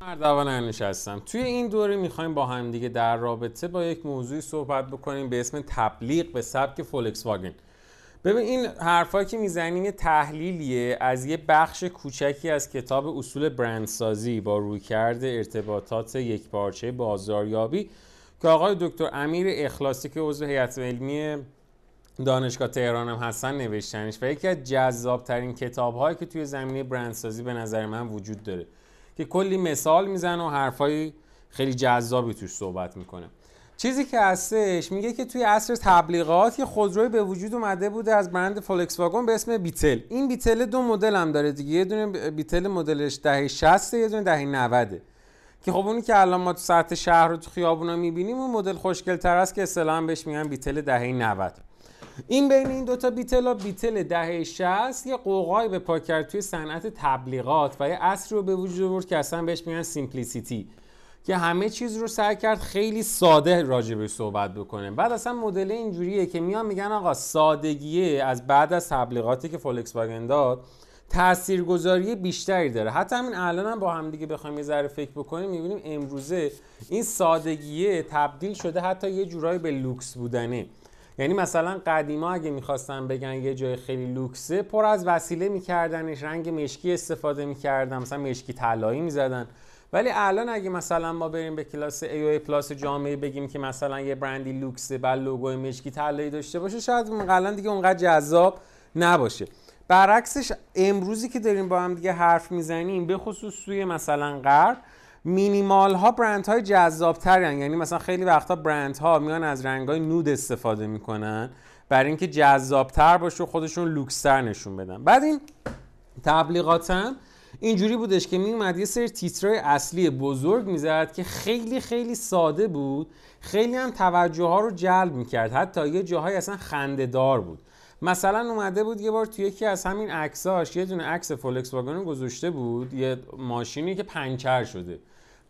اردوان انوش هستم توی این دوره می‌خوایم با هم دیگه در رابطه با یک موضوعی صحبت بکنیم به اسم تبلیغ به سبک فولکس واگن ببین این حرفایی که می‌زنیم یه تحلیلیه. از یه بخش کوچکی از کتاب اصول برندسازی با رویکرد ارتباطات یک پارچه بازاریابی که آقای دکتر امیر اخلاصی که عضو هیئت علمی دانشگاه تهران هم هستن نوشتنش و یکی از جذابترین کتاب هایی که توی زمینه برندسازی به نظر من وجود داره. که کلی مثال می‌زنه و حرفای خیلی جذابی توش صحبت می‌کنه. چیزی که هستش میگه که توی عصر تبلیغات یه خودروی به وجود اومده بوده از برند فولکس واگن به اسم Beetle. این Beetle دو مدل هم داره دیگه. یه دونه Beetle مدلش دهه 60 یه دونه دهه 90 که خب اونی که الان ما تو سطح شهر رو تو خیابونا می‌بینیم اون مدل خوشگل تر است که اصطلاحا بهش میگن Beetle دهه 90 این بین این دوتا Beetle ها Beetle دهه 60 یه غوغای به پا کرد توی صنعت تبلیغات و یه عصر رو به وجود آورد که اصلا بهش میگن simplicity که همه چیز رو سعی کرد خیلی ساده راجبش صحبت بکنه. بعد اصلا مدل اینجوریه که میان میگن آقا سادگیه از بعد از تبلیغاتی که فولکس واگن داد تاثیرگذاری بیشتری داره. حتی همین الان هم با هم دیگه بخوایم یه ذره فکر بکنیم می‌بینیم امروزه این سادگیه تبدیل شده حتی یه جورایی به لوکس بودنه. یعنی مثلا قدیما اگه می‌خواستن بگن یه جای خیلی لوکسه پر از وسیله میکردنش رنگ مشکی استفاده می‌کردن مثلا مشکی طلایی می‌زدن. ولی الان اگه مثلا ما بریم به کلاس ای پلاس جامعه بگیم که مثلا یه برندی لوکسه بعد لوگوی مشکی طلایی داشته باشه شاید الان دیگه اونقدر جذاب نباشه. برعکسش امروزی که داریم با هم دیگه حرف می‌زنیم به خصوص سوی مثلا غرب مینیمال ها برند های جذاب یعنی مثلا خیلی وقتا برند ها میان از رنگ های نود استفاده می‌کنن برای اینکه جذاب تر باشه و خودشون لوکستر نشون بدن. بعد این تبلیغات هم اینجوری بودش که میومد یه سری تیترای اصلی بزرگ می‌زد که خیلی خیلی ساده بود. خیلی هم توجه ها رو جلب می‌کرد. حتی یه جاهای اصلا خنده دار بود. مثلا اومده بود یه بار توی یکی از همین عکساش یه دونه عکس فولکس واگن گذاشته بود یه ماشینی که پنچر شده.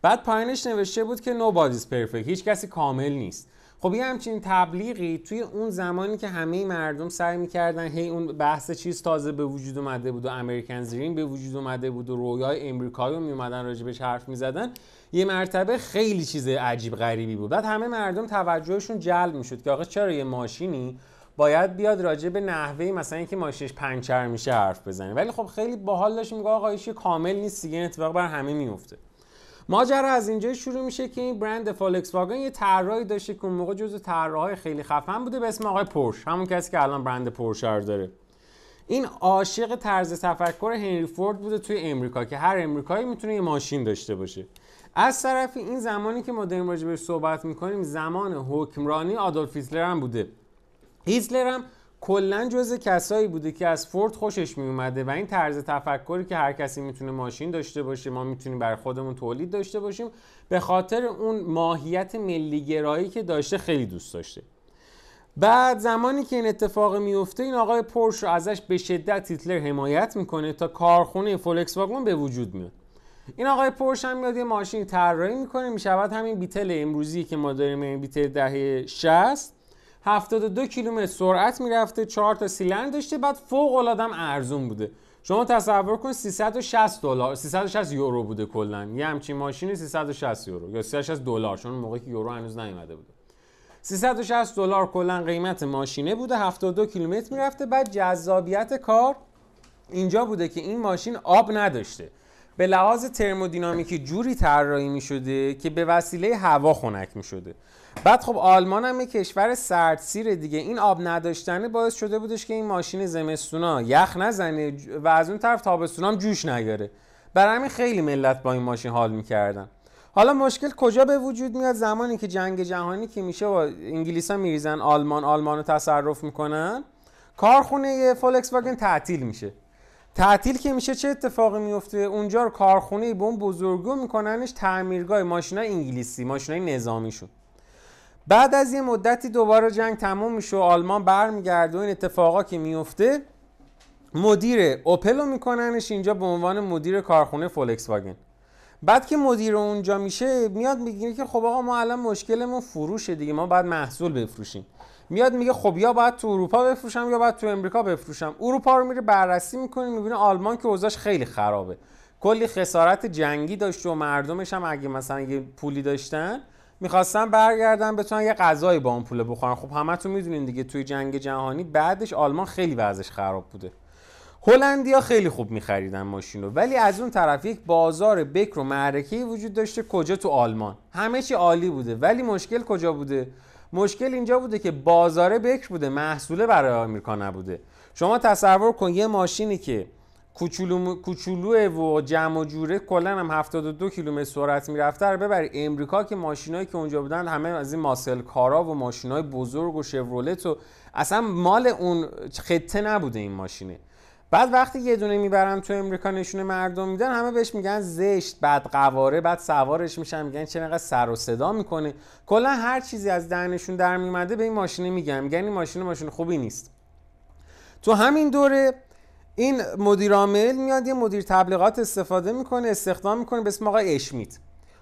بعد پایینش نوشته بود که nobody's perfect هیچ کسی کامل نیست. خب یه همچین تبلیغی توی اون زمانی که همه مردم سعی می‌کردن هی اون بحث چیز تازه به وجود اومده بود و امریکن زرین به وجود اومده بود و رویای امریکایی رو میومدن راجبش حرف می‌زدن یه مرتبه خیلی چیز عجیب غریبی بود. بعد همه مردم توجهشون جلب می‌شد که آقا چرا یه ماشینی باید بیاد راجع به نحوه مثلا اینکه ماشینش پنچر میشه حرف بزنه ولی خب خیلی باحال داشت میگه آقا کامل نیست دیگه اتفاق بر همه میفته ماجرا از اینجا شروع میشه که این برند فولکس واگن یه طراحی داشته که اون موقع جزو طراحای خیلی خفن بوده به اسم آقای پورش همون کسی که الان برند پورش داره. این عاشق طرز تفکر هنری فورد بوده توی امریکا که هر امریکایی می‌تونه یه ماشین داشته باشه. از طرفی این زمانی که ما داریم راجع صحبت می‌کنیم زمان حکمرانی آدولف هیتلر هم بوده. هیتلر هم کلا جزء کسایی بوده که از فورد خوشش می اومده و این طرز تفکری که هر کسی می‌تونه ماشین داشته باشه ما می‌تونیم بر خودمون تولید داشته باشیم. به خاطر اون ماهیت ملیگرایی که داشته خیلی دوست داشته. بعد زمانی که این اتفاق میفته این آقای پورش رو ازش به شدت هیتلر حمایت می‌کنه تا کارخونه فولکس واگن به وجود میاد. این آقای پورش هم میاد یه ماشین طراحی می‌کنه می‌شود همین بیتل امروزی که ما داریم این بیتل دهه 60 72 کیلومتر سرعت می‌رفته 4 تا سیلندر داشته بعد فوق العاده ارزون بوده. شما تصور کن 360 دلار 360 یورو بوده کلا. یه همچین ماشینی 360 یورو یا 360 دلار چون موقعی که یورو هنوز نیومده بوده. 360 دلار کلا قیمت ماشینه بوده 72 کیلومتر می‌رفته بعد جذابیت کار اینجا بوده که این ماشین آب نداشته. به لحاظ ترمودینامیکی جوری طراحی می شده که به وسیله هوا خنک می شده بعد خب آلمان هم یه کشور سردسیر دیگه. این آب نداشتنه باعث شده بودش که این ماشین زمستونا یخ نزنه و از اون طرف تابستونا هم جوش نگاره برای همین خیلی ملت با این ماشین حال می‌کردن. حالا مشکل کجا به وجود میاد؟ زمانی که جنگ جهانی که میشه و انگلیس ها میریزن آلمان آلمان رو تصرف می‌کنن. کارخونه فولکس واگن تعطیل میشه. تعطیل که میشه چه اتفاقی میفته؟ اونجا رو کارخونه به اون بزرگو میکننش تعمیرگاه ماشینای انگلیسی ماشینای نظامیشون بعد از یه مدتی دوباره جنگ تموم میشه و آلمان برمیگرده و این اتفاقا که میفته مدیر اوپل رو میکننش اینجا به عنوان مدیر کارخونه فولکس واگن بعد که مدیر اونجا میشه میاد میگه که خب آقا ما الان مشکلمون فروشه دیگه ما باید محصول بفروشیم. میاد میگه خب یا باید تو اروپا بفروشم یا باید تو امریکا بفروشم. اروپا رو میره بررسی می‌کنه می‌بینه آلمان که اوضاعش خیلی خرابه. کلی خسارت جنگی داشت و مردمش هم اگه مثلا یه پولی داشتن می‌خواستن برگردن بتونن یه غذایی با اون پول بخورن. خب همتون می‌دونین دیگه توی جنگ جهانی بعدش آلمان خیلی وضعش خراب بوده. هلندیا خیلی خوب میخریدن ماشین رو ولی از اون طرف یک بازار بکر و معرکه وجود داشته کجا تو آلمان. همه چی عالی بوده ولی مشکل کجا بوده؟ مشکل اینجا بوده که بازار بکر بوده محصوله برای آمریکا نبوده. شما تصور کن یه ماشینی که کوچولو و جمع و جوره کلا هم 72 کیلومتر سرعت می‌رفته رو ببری. امریکا که ماشینایی که اونجا بودن همه از این ماسل کارا و ماشینای بزرگ و شورولت و اصلا مال اون خطه نبوده این ماشینه. بعد وقتی یه دونه می‌برن تو امریکا نشونه مردم میدن همه بهش میگن زشت بعد قواره بعد سوارش میشن میگن چه سر و صدا می‌کنه کلا هر چیزی از دهنشون در میمده به این ماشینه میگن. میگن این ماشین ماشین خوبی نیست. تو همین دوره این مدیر عامل میاد یه مدیر تبلیغات استفاده می‌کنه استخدام می‌کنه به اسم آقای اشمیت.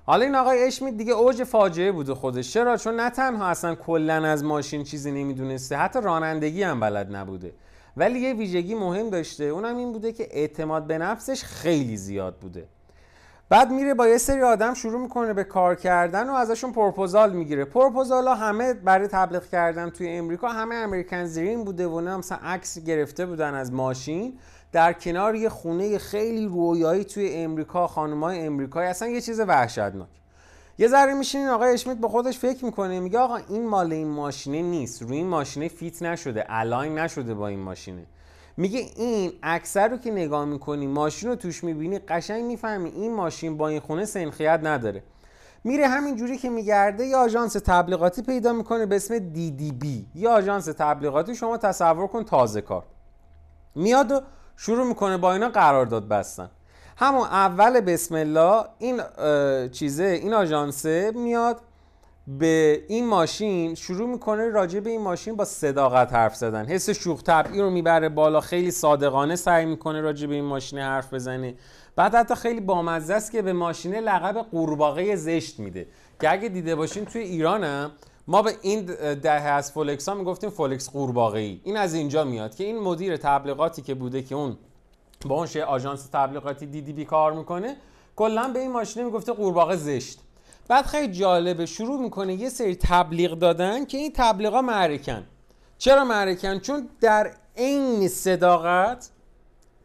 حالا این آقای اشمیت دیگه اوج فاجعه بوده خودش. چرا؟ چون نه تنها اصلا کلا از ماشین چیزی نمی‌دونسته حتی رانندگی هم بلد نبوده. ولی یه ویژگی مهم داشته اونم این بوده که اعتماد به نفسش خیلی زیاد بوده. بعد میره با یه سری آدم شروع می‌کنه به کار کردن و ازشون پروپوزال می‌گیره. پروپوزال ها همه برای تبلیغ کردن توی امریکا همه American dream بوده و نه مثلا عکس گرفته بودن از ماشین. در کنار یه خونه خیلی رویایی توی امریکا خانمای امریکایی اصلا یه چیز وحشتناک. یه ذره میشینین آقای اشمیت با خودش فکر می‌کنه. میگه آقا این مال این ماشینه نیست. روی این ماشینه fit نشده align نشده با این ماشینه. میگه این اکثر رو که نگاه می‌کنی ماشین رو توش می‌بینی قشنگ می‌فهمی این ماشین با این خونه سنخیت نداره. میره همین جوری که میگرده یه آژانس تبلیغاتی پیدا می‌کنه به اسم دی دی بی یه آژانس تبلیغاتی شما تصور کن تازه کار. میاد و شروع می‌کنه با اینا قرارداد بستن. همون اول بسم الله این چیزه این آژانسه میاد به این ماشین شروع می‌کنه راجع به این ماشین با صداقت حرف زدن. حس شوخ طبعی رو می‌بره بالا خیلی صادقانه سعی می‌کنه راجع به این ماشین حرف بزنه. بعد حتی خیلی بامزه است که به ماشین لقب قورباغه زشت میده. که اگه دیده باشین توی ایرانم ما به این دهه از فولکس ها می‌گفتیم فولکس قورباغه ای این از اینجا میاد که این مدیر تبلیغاتی که بوده که اون با اون آژانس تبلیغاتی دیدی بی کار می‌کنه کلا به این ماشین می‌گفته قورباغه زشت. بعد خیلی جالبه شروع می‌کنه یه سری تبلیغ دادن که این تبلیغا معرکن. چرا معرکن؟ چون در عین صداقت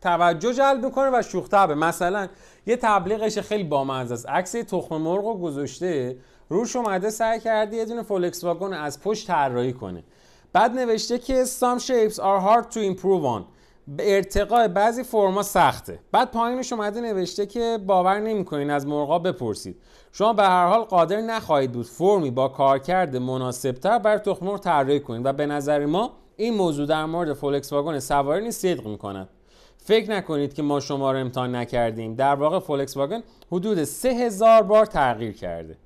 توجه جلب می‌کنه و شوخ مثلا یه تبلیغش خیلی بامزه است. عکس تخم مرغ رو گذاشته روش اومده سعی کرده یه دونه فولکس واگن از پشت طراحی کنه. بعد نوشته که some shapes are hard to improve on. به ارتقاء بعضی فرما سخته. بعد پایینش اومده نوشته که باور نمی‌کنین از مرغا بپرسید. شما به هر حال قادر نخواهید بود فرمی با کارکرد مناسبتر بر تخم مرغ طراحی کنید و به نظر ما این موضوع در مورد فولکس واگن سواری نیست صدق می‌کند. فکر نکنید که ما شما رو امتحان نکردیم. در واقع فولکس واگن حدود 3000 بار تغییر کرده.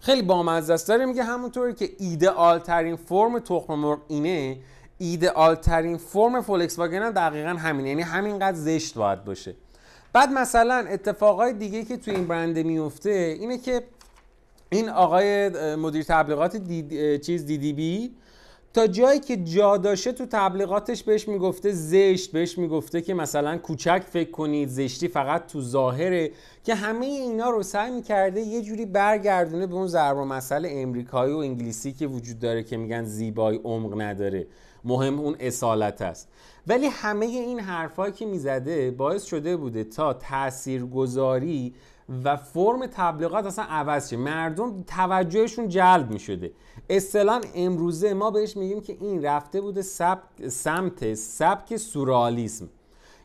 خیلی بامزه است داره میگه همونطوری که ایدئال ترین فرم تخم مرغ اینه. ایدئال ترین فرم فولکس واگن هم دقیقا همینه. یعنی همینقدر زشت باید باشه. بعد مثلا اتفاقای دیگه که تو این برنده میفته اینه که این آقای مدیر تبلیغات D چیز DDB؟ تا جایی که جا داشته تو تبلیغاتش بهش می‌گفته زشت بهش می‌گفته که مثلا کوچک فکر کنید زشتی فقط تو ظاهره که همه اینا رو سعی می‌کرده یه جوری برگردونه به اون ضرب مسئله امریکایی و انگلیسی که وجود داره که میگن زیبایی عمق نداره. مهم اون اصالت است. ولی همه این حرفایی که می‌زده باعث شده بوده تا تاثیرگذاری و فرم تبلیغات اصلا عوض شه. مردم توجهشون جلب می شده امروزه ما بهش میگیم که این رفته بوده سبک سمت سبک سورالیسم.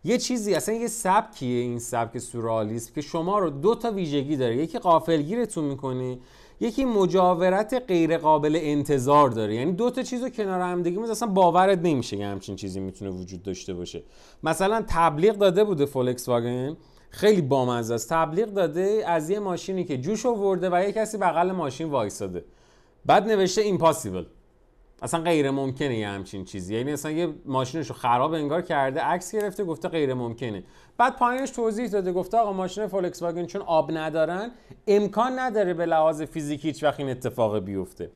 یه چیزی اصلا یه سبکیه این سبک سورالیسم که شما رو دو تا ویژگی داره. یکی قافلگیرتون می‌کنه یکی مجاورت غیر قابل انتظار داره. یعنی دو تا چیزو کنار هم دیگه اصلا باورت نمیشه که همچین چیزی می‌تونه وجود داشته باشه. مثلا تبلیغ داده بوده فولکس واگن خیلی بامزه است. تبلیغ داده از یه ماشینی که جوش آورده و یه کسی بغل ماشین وایساده. بعد نوشته impossible اصلا غیر ممکنه یه همچین چیزی. یعنی اصلا یه ماشینشو خراب انگار کرده عکس گرفته گفته غیر ممکنه. بعد پایینش توضیح داده گفته آقا ماشین فولکس واگن چون آب ندارن امکان نداره به لحاظ فیزیکی هیچ وقت این اتفاق بیفته.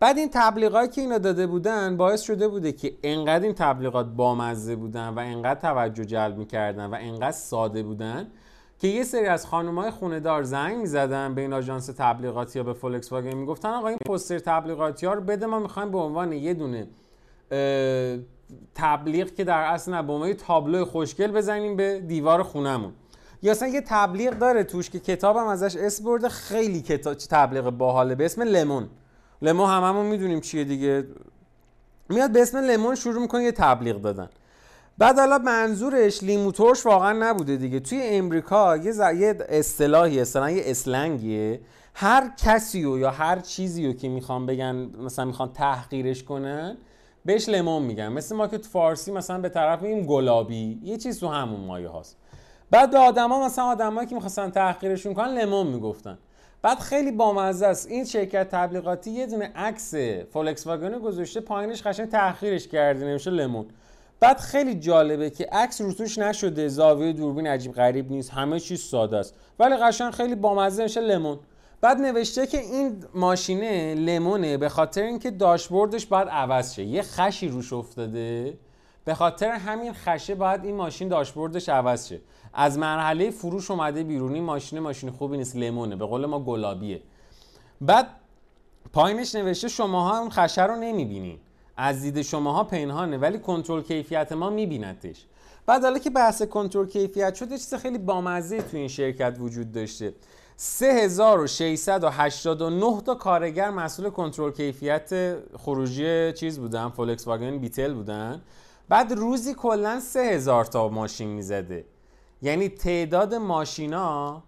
بعد این تبلیغاتی که اینا داده بودن باعث شده بوده که انقدر این تبلیغات بامزه بودن و انقدر توجه جلب می‌کردن و انقدر ساده بودن که یه سری از خانم‌های خونه دار زنگ می‌زدن به این آژانس تبلیغاتی یا به فولکس واگن می‌گفتن آقا این پوستر تبلیغاتی ها رو بده ما می‌خوایم به عنوان یه دونه تبلیغ که در اصل نه به عنوان تابلو خوشگل بزنیم به دیوار خونمون یا اصلا یه تبلیغ داره توش که کتابم ازش اسم برده خیلی کتاب تبلیغ باحاله. به اسم لمون. لمون هممون می‌دونیم چیه دیگه. میاد به اسم لمون شروع می‌کنه یه تبلیغ دادن. بعد حالا منظورش لیمو ترش واقعا نبوده دیگه. توی امریکا یه ز... یه اصطلاحی اصطلاح یه اسلنگیه. هر کسی یا هر چیزی رو که می‌خوان بگن مثلا می‌خوان تحقیرش کنن بهش لمون میگن. مثل ما که تو فارسی مثلا به طرف میگیم گلابی. یه چیز تو همون مایه هاست. بعد به آدما مثلا آدمایی که می‌خواستن تحقیرشون کنن لمون می‌گفتن. بعد خیلی بامزه است. این شرکت تبلیغاتی یه دونه عکس فولکس واگن گذاشته پایینش قشنگ تحقیرش کرده نمیشه لمون. بعد خیلی جالبه که عکس روتوش نشده زاویه دوربین عجیب غریب نیست همه چیز ساده است. ولی قشنگ خیلی بامزه میشه لمون. بعد نوشته که این ماشینه لمونه به خاطر اینکه داشبوردش باید عوض شه. یه خشی روش افتاده. به خاطر همین خشه باید این ماشین داشبوردش عوض شه. از مرحله فروش اومده بیرونی ماشین ماشین خوبی نیست لمونه. به قول ما گلابیه. بعد پایینش نوشته شماها اون خشه رو نمی‌بینین. از دید شماها پنهانه ولی کنترل کیفیت ما میبینتش بعد حالا که بحث کنترل کیفیت شده چیز خیلی بامزه تو این شرکت وجود داشته. 3689 تا کارگر مسئول کنترل کیفیت خروجی چیز بودن فولکس واگن بیتل بودن. بعد روزی کلا 3000 تا ماشین می‌زده. یعنی تعداد ماشینا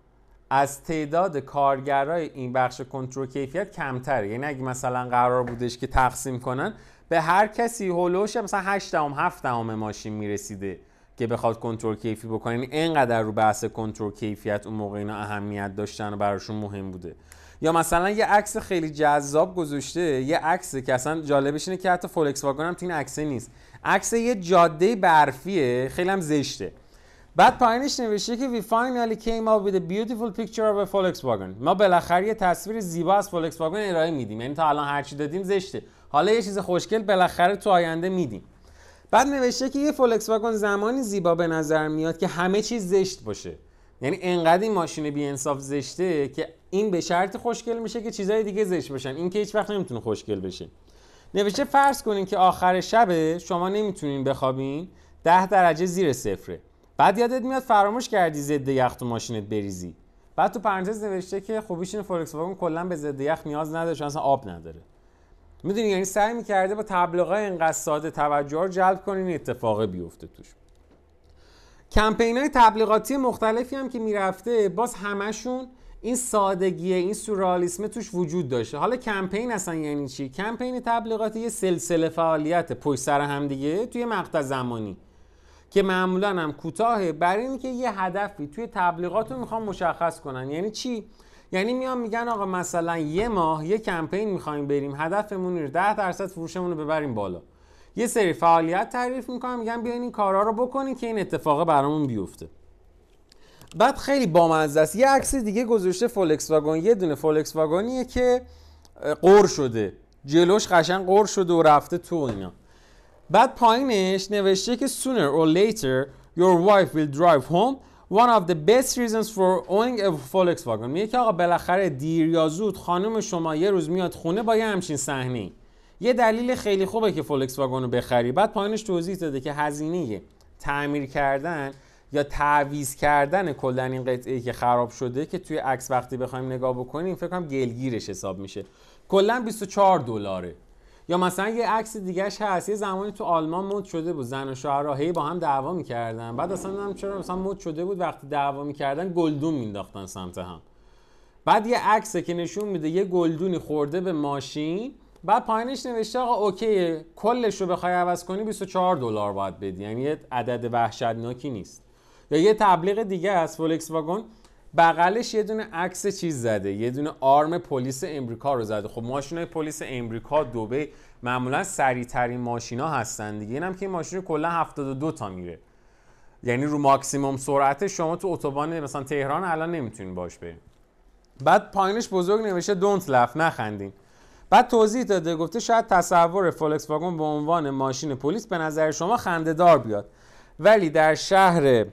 از تعداد کارگرای این بخش کنترل کیفیت کمتره. یعنی اگه مثلا قرار بودش که تقسیم کنن به هر کسی هولوش مثلا 8 دهم 7 دهم ماشین می‌رسیده که بخواد کنترل کیفی بکنه. یعنی اینقدر رو بحث کنترل کیفیت اون موقع اینا اهمیت داشتن و براشون مهم بوده. یا مثلا یه عکس خیلی جذاب گذاشته یه عکس که اصلا جالبش اینه که حتی فولکس واگن هم این عکس نیست. عکس یه جاده برفیه خیلی هم زشته. بعد پایینش نوشته که we finally came up with a beautiful picture of a Volkswagen ما بالاخره یه تصویر زیبا از فولکس واگن ارائه میدیم. یعنی تا الان هرچی دادیم زشته. حالا یه چیز خوشگل بالاخره تو آینده میدیم. بعد نوشته که یه فولکس واگن زمانی زیبا به نظر میاد که همه چیز زشت باشه. یعنی انقدر این ماشین بی انصاف زشته که این به شرط خوشگل میشه که چیزای دیگه زشت باشن. این که هیچ وقت نمی‌تونه خوشگل بشه. نوشته فرض کنین که آخر شب شما نمی‌تونین بخوابین 10 درجه زیر صفره. بعد یادت میاد فراموش کردی ضد یخ تو ماشینت بریزی. بعد تو پرانتز نوشته که خوبیش این فولکس واگن کلا به ضد یخ نیاز نداره چون اصلا آب نداره. می‌دونی یعنی سعی می‌کرده با تبلیغات اینقدر ساده توجه رو جلب کنین این اتفاق بیفته توش. کمپین های تبلیغاتی مختلفی هم که می‌رفته باز همشون این سادگیه این سورالیسم توش وجود داشته. حالا کمپین اصلا یعنی چی؟ کمپین تبلیغاتی یه سلسله فعالیت پشت سر هم دیگه توی مقطع زمانی. که معمولا هم کوتاهه برای اینکه یه هدفی توی تبلیغات رو می‌خوان مشخص کنن. یعنی چی؟ یعنی میان میگن آقا مثلا یه ماه یه کمپین می‌خوایم بریم هدفمون رو 10 درصد فروشمون رو ببریم بالا. یه سری فعالیت تعریف می‌کنن میگن بیاین این کارا رو بکنین که این اتفاق برامون بیفته. بعد خیلی بامزه است. یه عکس دیگه گذاشته فولکس واگن یه دونه فولکس واگنیه که قور شده. جلوش قشنگ قور شده و رفته تو اینا. بعد پایینش نوشته که sooner or later your wife will drive home. One of the best reasons for owning a Volkswagen. میگه که آقا بالاخره دیر یا زود خانم شما یه روز میاد خونه با یه همچین صحنه یه دلیل خیلی خوبه که فولکس واگن رو بخری. بعد پایینش توضیح داده که هزینه تعمیر کردن یا تعویض کردن کلا این قطعه که خراب شده که توی عکس وقتی بخوایم نگاه بکنیم فکر کنم گلگیرش حساب میشه. کلا 24 دلاره. یا مثلا یه عکس دیگهش هست یه زمانی تو آلمان مد شده بود زن و شوهر هی با هم دعوا می‌کردن. بعد اصلا نمی‌دونم چرا مثلا مد شده بود وقتی دعوا می‌کردن گلدون مینداختن سمت هم. بعد یه عکسه که نشون میده یه گلدونی خورده به ماشین. بعد پایینش نوشته آقا OK کلش رو بخوای عوض کنی 24 دلار باید بدی. یعنی یه عدد وحشتناکی نیست. یا یه تبلیغ دیگه از فولکس واگن. بغلش یه دونه عکس چیز زده یه دونه آرم پلیس امریکا رو زده. خب ماشینای پلیس امریکا دوبه معمولا سریع ترین ماشینا هستن دیگه. اینم که این ماشین کلا 72 تا میره. یعنی رو ماکسیموم سرعت شما تو اتوبان مثلا تهران الان نمی‌تونین باش بریم بعد پایینش بزرگ نوشته دونت لف نخندین. بعد توضیح داده گفته شاید تصور فولکس واگن به عنوان ماشین پلیس به نظر شما خندهدار بیاد. ولی در شهر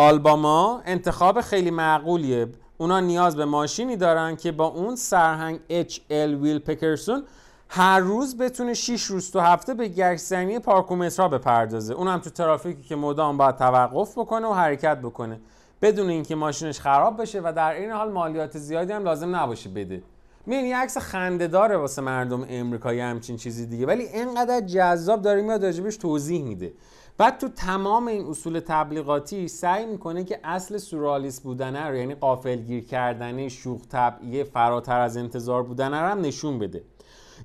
آلباما انتخاب خیلی معقولیه. اونا نیاز به ماشینی دارن که با اون سرهنگ HL ویل پکرسون هر روز بتونه 6 روز تو هفته به گشتزنی پارکومترها بپردازه. اونم تو ترافیکی که مدام باید توقف بکنه و حرکت بکنه. بدون اینکه ماشینش خراب بشه و در این حال مالیات زیادی هم لازم نباشه بده. می‌بینی یه عکس خنده داره واسه مردم امریکایی همچین چیزی دیگه. ولی اینقدر جذاب داره میاد راجبش توضیح میده. بعد تو تمام این اصول تبلیغاتی سعی می‌کنه که اصل سورپرایز بودنه رو یعنی غافلگیر کردنه شوخ طبعیه فراتر از انتظار بودنه رو هم نشون بده.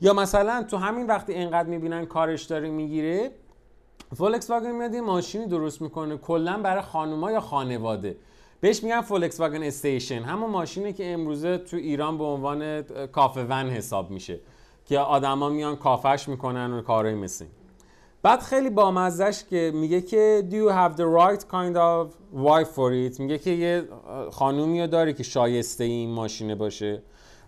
یا مثلا تو همین وقتی اینقدر می‌بینن کارش داره می‌گیره فولکس واگن میاد یه ماشینی درست می‌کنه کلا برای خانوما یا خانواده. بهش میگن فولکس واگن استیشن همون ماشینی که امروزه تو ایران به عنوان کافه ون حساب میشه که آدما میان کافش می‌کنن و کارهای مثل بعد خیلی بامزش که میگه که do you have the right kind of wife for it? میگه که یه خانومی داره که شایسته این ماشینه باشه.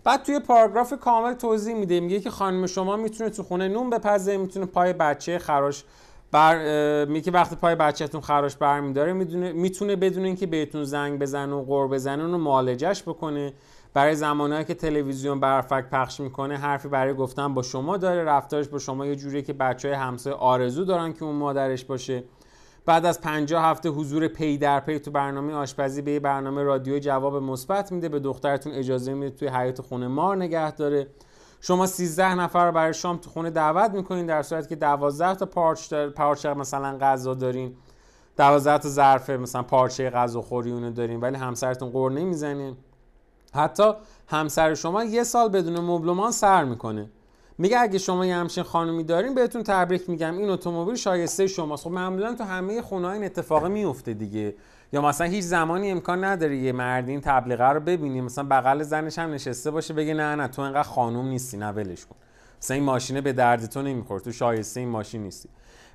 بعد توی پاراگراف کامل توضیح میده. میگه که خانم شما می‌تونه تو خونه نون بپزه می‌تونه پای بچه خراش بر میگه وقتی پای بچهتون خراش برمیداره می‌دونه می‌تونه بدون اینکه بهتون زنگ بزنه و قور بزنه اونو معالجش بکنه. برای زمانهایی که تلویزیون برفک پخش می‌کنه حرفی برای گفتن با شما داره رفتارش با شما یه جوریه که بچه های همسایه آرزو دارن که اون مادرش باشه. بعد از 50 هفته حضور پی در پی تو برنامه آشپزی به یه برنامه رادیو جواب مثبت میده به دخترتون اجازه میده توی حیات خونه مار نگه داره. شما 13 نفر رو برای شام تو خونه دعوت می‌کنین در صورتی که 12 تا پارچ پارچه مثلا غذا دارین. 12 تا ظرف مثلا پارچه غذاخوری اونو دارین ولی همسرتون قور نمی‌زنین حتی همسر شما یه سال بدون مبلمان سر می‌کنه. میگه اگه شما یه همچین خانومی دارین بهتون تبریک میگم این اتومبیل شایسته شماست. خب معمولا تو همه خونه این اتفاق میفته دیگه. یا مثلا هیچ زمانی امکان نداره یه مردی این تبلیغه رو ببینی مثلا بغل زنش هم نشسته باشه بگه نه نه تو انقدر خانوم نیستی نه ولش کن. مثلا این ماشینه به درد تو نمی‌خوره تو شایسته این ماشین نیستی.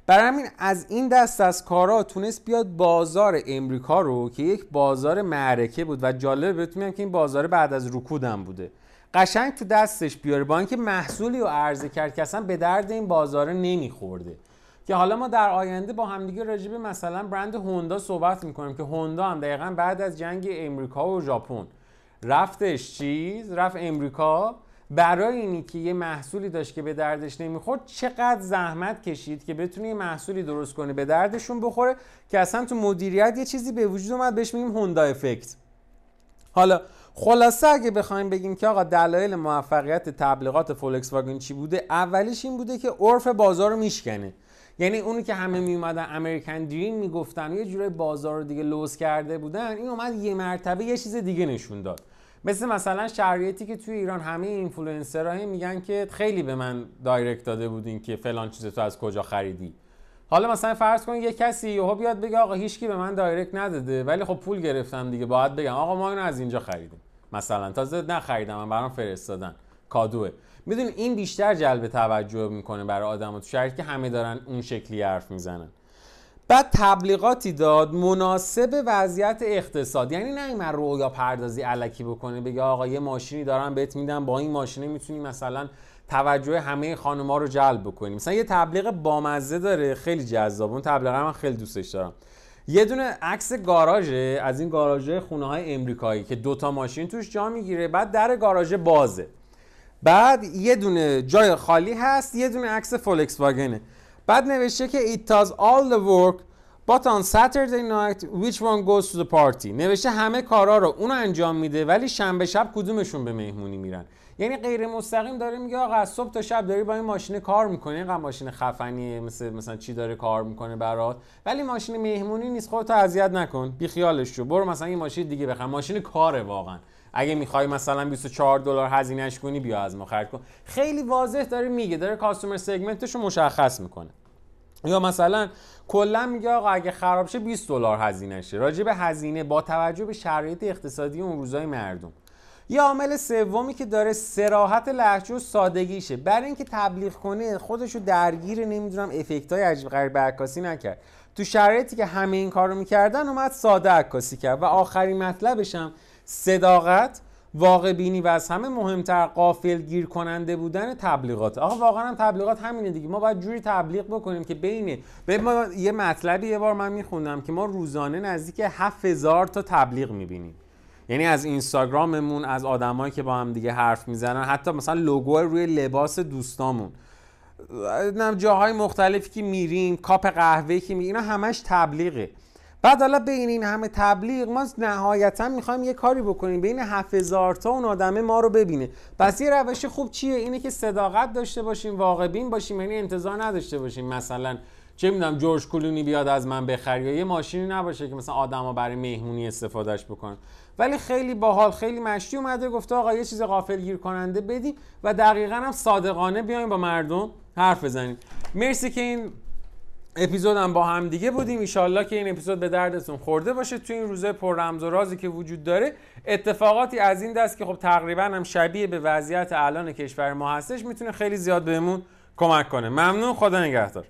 برای همین از این دست از کارا تونست بیاد بازار امریکا رو که یک بازار معرکه بود و جالب بهتون که این بازار بعد از رکودم بوده. قشنگ تو دستش بیاره. با اینکه محصولی رو عرضه کرد که اصلا به درد این بازار نمیخورده. که حالا ما در آینده با همدیگه راجع به مثلا برند هوندا صحبت می‌کنیم که هوندا هم دقیقا بعد از جنگ امریکا و ژاپن. رفتش چیز؟ رفت امریکا. برای اینی که یه محصولی داشت که به دردش نمی‌خورد چقدر زحمت کشید که بتونه یه محصولی درست کنه به دردشون بخوره که اصلا تو مدیریت یه چیزی به وجود اومد بهش میگیم هوندا افکت. حالا خلاصه اگه بخوایم بگیم که آقا دلایل موفقیت تبلیغات فولکس واگن چی بوده اولیش این بوده که عرف بازار رو میشکنه. یعنی اونی که همه میومدن American dream می‌گفتن یه جورای بازار رو دیگه لوس کرده بودن این اومد یه مرتبه یه چیز دیگه نشون داد. مثل مثلا شرایطی که توی ایران همه اینفلوئنسرها میگن که خیلی به من دایرکت داده بودین که فلان چیز تو از کجا خریدی. حالا مثلا فرض کن یه کسی یهو بیاد بگه آقا هیچکی به من دایرکت نداده ولی خب پول گرفتم دیگه باید بگم آقا ما اینو از اینجا خریدیم. مثلا تازه نخریدم من برام فرستادن. کادوه می‌دونی این بیشتر جلب توجه می‌کنه برای آدم تو شهری که همه دارن اون شکلی حرف می‌زنن. بعد تبلیغاتی داد مناسب وضعیت اقتصاد. یعنی نه من رویا پردازی علکی بکنه بگه آقا یه ماشینی دارم بهت میدم با این ماشینه می‌تونی مثلا توجه همه خانوما رو جلب بکنیم مثلا یه تبلیغ بامزه داره خیلی جذاب. اون تبلیغ من خیلی دوستش دارم. یه دونه عکس گاراژه از این گاراژ خونه های امریکایی که دوتا ماشین توش جا می‌گیره بعد در گاراژ بازه. بعد یه دونه جای خالی هست یه دونه عکس فولکس واگنه بعد نوشته که it does all the work but on Saturday night which one goes to the party. نوشته همه کارا رو اون انجام میده ولی شنبه شب کدومشون به مهمونی میرن؟ یعنی غیر مستقیم داره میگه آقا از صبح تا شب داری با این ماشین کار می‌کنی. اینقدر ماشین خفنیه مثل مثلا چی داره کار می‌کنه برات. ولی ماشین مهمونی نیست خودت اذیت نکن. بی خیالش شو. برو مثلا یه ماشین دیگه بخر. ماشین کاره واقعا. اگه می‌خوای مثلا 24 دلار هزینهش کنی بیا از ما خرید کن. خیلی واضح داره میگه داره کاستومر سگمنتش رو مشخص می‌کنه. یا مثلا کلا میگه آقا اگه خراب شه 20 دلار هزینه شه راجع به هزینه با توجه به شرایط اقتصادی اون روزای مردم. یه عامل سومی که داره سراحت لهجه و سادگیشه. برای اینکه تبلیغ کنه خودشو درگیر نمی‌دونم افکت های عجیب غریب عکاسی نکرد. تو شرایطی که همه این کارو می‌کردن اومد ساده عکاسی کرد. و آخرین مطلبش هم صداقت واقع بینی و از همه مهمتر قافل گیر کننده بودن تبلیغات. آقا واقعا هم تبلیغات همینه دیگه. ما باید جوری تبلیغ بکنیم که بین ما یه مطلبی یه بار من میخوندم که ما روزانه نزدیک 7000 تا تبلیغ می‌بینیم. یعنی از اینستاگراممون از آدمایی که با هم دیگه حرف می‌زنن حتی مثلا لوگو روی لباس دوستامون. جاهای مختلفی که میریم کاپ قهوه که میریم اینا همش تبلیغه. بعد حالا بین این همه تبلیغ ما نهایتا می‌خوایم یه کاری بکنیم. بین 7000 تا اون آدمه ما رو ببینه. پس یه روش خوب چیه؟ اینه که صداقت داشته باشیم واقع بین باشیم یعنی انتظار نداشته باشیم. مثلا چه می‌دونم جورج کلونی بیاد از من بخری یا یه ماشینی نباشه که مثلا آدما برای مهمونی استفادهش بکنن ولی خیلی باحال خیلی مشتی اومده گفته آقا یه چیز غافل گیر کننده بدیم و دقیقا هم صادقانه بیایم با مردم حرف بزنیم مرسی که این اپیزود هم با هم دیگه بودیم. ایشالله که این اپیزود به دردتون خورده باشه. تو این روزه پر رمز و رازی که وجود داره اتفاقاتی از این دست که خب تقریبا هم شبیه به وضعیت الان کشور ما هستش می‌تونه خیلی زیاد بهمون کمک کنه. ممنون. خدا نگهدار.